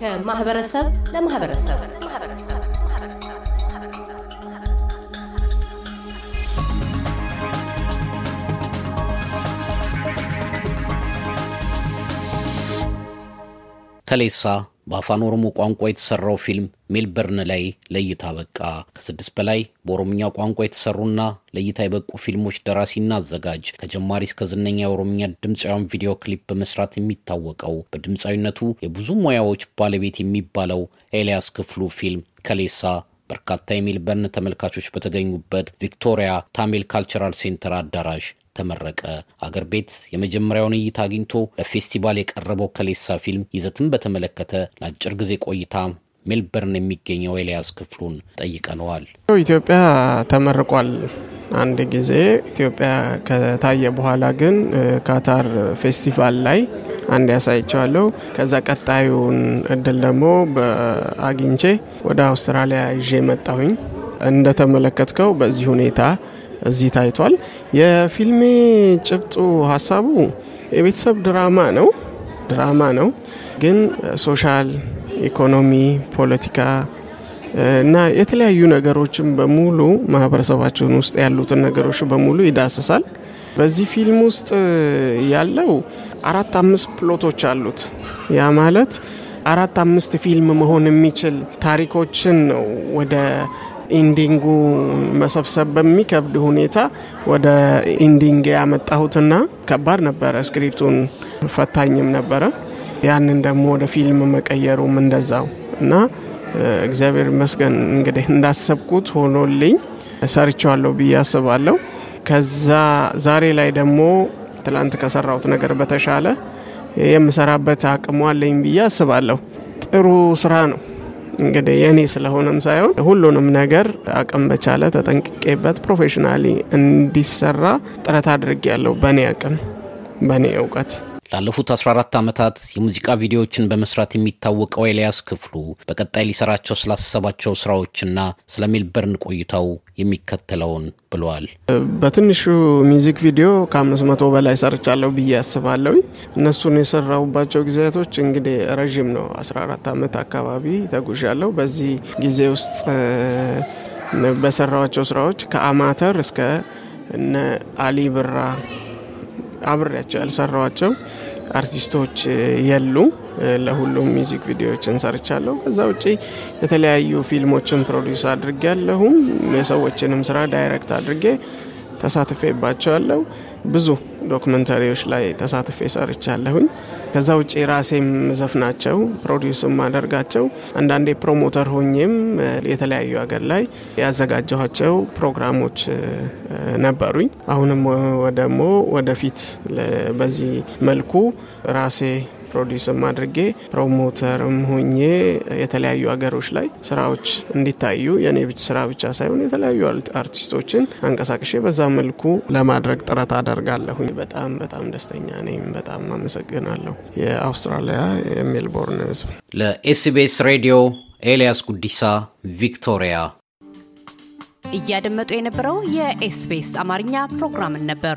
ከማህበረሰብ ለማህበረሰብ ከሌሳ በአፋን ኦሮሞ ቋንቋ የተሰራው ፊልም ሜልበርን ላይ ለእይታ በቃ። ከስድስት በላይ በኦሮምኛ ቋንቋ የተሰሩና ለእይታ የበቁ ፊልሞች ደራሲና አዘጋጅ ከጀማሪ እስከ ዝነኛ የኦሮምኛ ድምፃውያን ቪዲዮ ክሊፕ በመስራት የሚታወቀው በድምፃዊነቱ የብዙ ሙያዎች ባለቤት የሚባለው ኤልያስ ክፍሉ ፊልም ከሌሳ በርካታ የሜልበርን ተመልካቾች በተገኙበት ቪክቶሪያ ታሚል Cultural Centre አዳራሽ ተመረቀ። አገር ቤት የመጀመሪያውን እይታ አግኝቶ ለፌስቲቫል የቀረበው ከሌሳ ፊልም ይዘትን በተመለከተ ለአጭር ጊዜ ቆይታ ሜልበርን የሚገኘው ኤልያስ ክፍሉን ጠይቀነዋል። ኢትዮጵያ ተመርቋል አንድ ጊዜ ኢትዮጵያ ከታየ በኋላ ግን ካታር ፌስቲቫል ላይ አንድ ያሳይቸዋለሁ። ከዛ ቀጣዩን እድል ደግሞ አግኝቼ ወደ አውስትራሊያ ይዤ መጣሁኝ። እንደተመለከትከው በዚህ ሁኔታ እዚህ ታይቷል። የፊልሜ ጭብጡ ሀሳቡ የቤተሰብ ድራማ ነው ድራማ ነው ግን social፣ ኢኮኖሚ፣ ፖለቲካ እና የተለያዩ ነገሮችን በሙሉ ማህበረሰባችን ውስጥ ያሉትን ነገሮች በሙሉ ይዳስሳል። በዚህ ፊልም ውስጥ ያለው አራት አምስት plot ኦች አሉት። ያ ማለት አራት አምስት ፊልም መሆን የሚችል ታሪኮችን ነው ወደ ending ኡ መሰብሰብ በሚከብድ ሁኔታ ወደ ending ያመጣሁትና ከባድ ነበረ። script ኡን ፈታኝም ነበረ። ያንን ደግሞ ወደ ፊልም መቀየሩም እንደዛው እና እግዚአብሔር ይመስገን እንግዲህ እንዳሰብኩት ሆኖልኝ ሰርቸዋለሁ ብዬ አስባለሁ። ከዛ ዛሬ ላይ ደግሞ ትላንት ከሰራሁት ነገር በተሻለ የምሰራበት አቅሙ አለኝ ብዬ አስባለሁ። ጥሩ ስራ ነው እንግዲህ የእኔ ስለሆነም ሳይሆን ሁሉንም ነገር አቅም በቻለ ተጠንቅቄበት professionally እንዲሰራ ጥረት አድርጌ ያለው በእኔ አቅም በእኔ እውቀት ላለፉት 14 ዓመታት የሙዚቃ ቪዲዮዎችን በመስራት የሚታወቀው ኤልያስ ክፍሉ በቀጣይ ሊሰራቸው ስላሰባቸው ስራዎችና ስለ ሜልበርን ቆይታው የሚከተለውን ብለዋል። በትንሹ music video ከአምስት መቶ በላይ ሰርቻለሁ ብዬ አስባለሁ። እነሱን የሰራሁባቸው ጊዜያቶች እንግዲህ ረዥም ነው። 14 ዓመት አካባቢ ተጉዣለሁ። በዚህ ጊዜ ውስጥ በሰራኋቸው ስራዎች ከአማተር እስከ እነ አሊ ቢራ አብሬያቸው ያልሰራዋቸው አርቲስቶች የሉ። ለሁሉም music video ዎችን ሰርቻለሁ። ከዛ ውጪ የተለያዩ ፊልሞችን produce አድርጌ ያለሁም የሰዎችንም ስራ direct አድርጌ ተሳትፌባቸዋለሁ። ብዙ documentary ዎች ላይ ተሳትፌ ሰርቻለሁኝ። ከዛ ውጭ ራሴም ዘፍናቸው produce ማደርጋቸው አንዳንዴ promoter ሆኜም የተለያዩ ሀገር ላይ ያዘጋጀኋቸው ፕሮግራሞች ነበሩኝ። አሁንም ደግሞ ወደፊት በዚህ መልኩ ራሴ produce ም አድርጌ promoter ም ሆኜ የተለያዩ ሀገሮች ላይ ስራዎች እንዲታዩ የኔ ስራ ብቻ ሳይሆን የተለያዩ አርቲስቶችን አንቀሳቅሼ በዛ መልኩ ለማድረግ ጥረት አደርጋለሁኝ። በጣም በጣም ደስተኛ ነኝ። በጣም አመሰግናለሁ የአውስትራሊያ የሜልቦርን ሕዝብ። ለኤስቢኤስ ሬዲዮ ኤልያስ ጉዲሳ ቪክቶሪያ። እያደመጡ የነበረው የኤስቢኤስ አማርኛ ፕሮግራምን ነበር።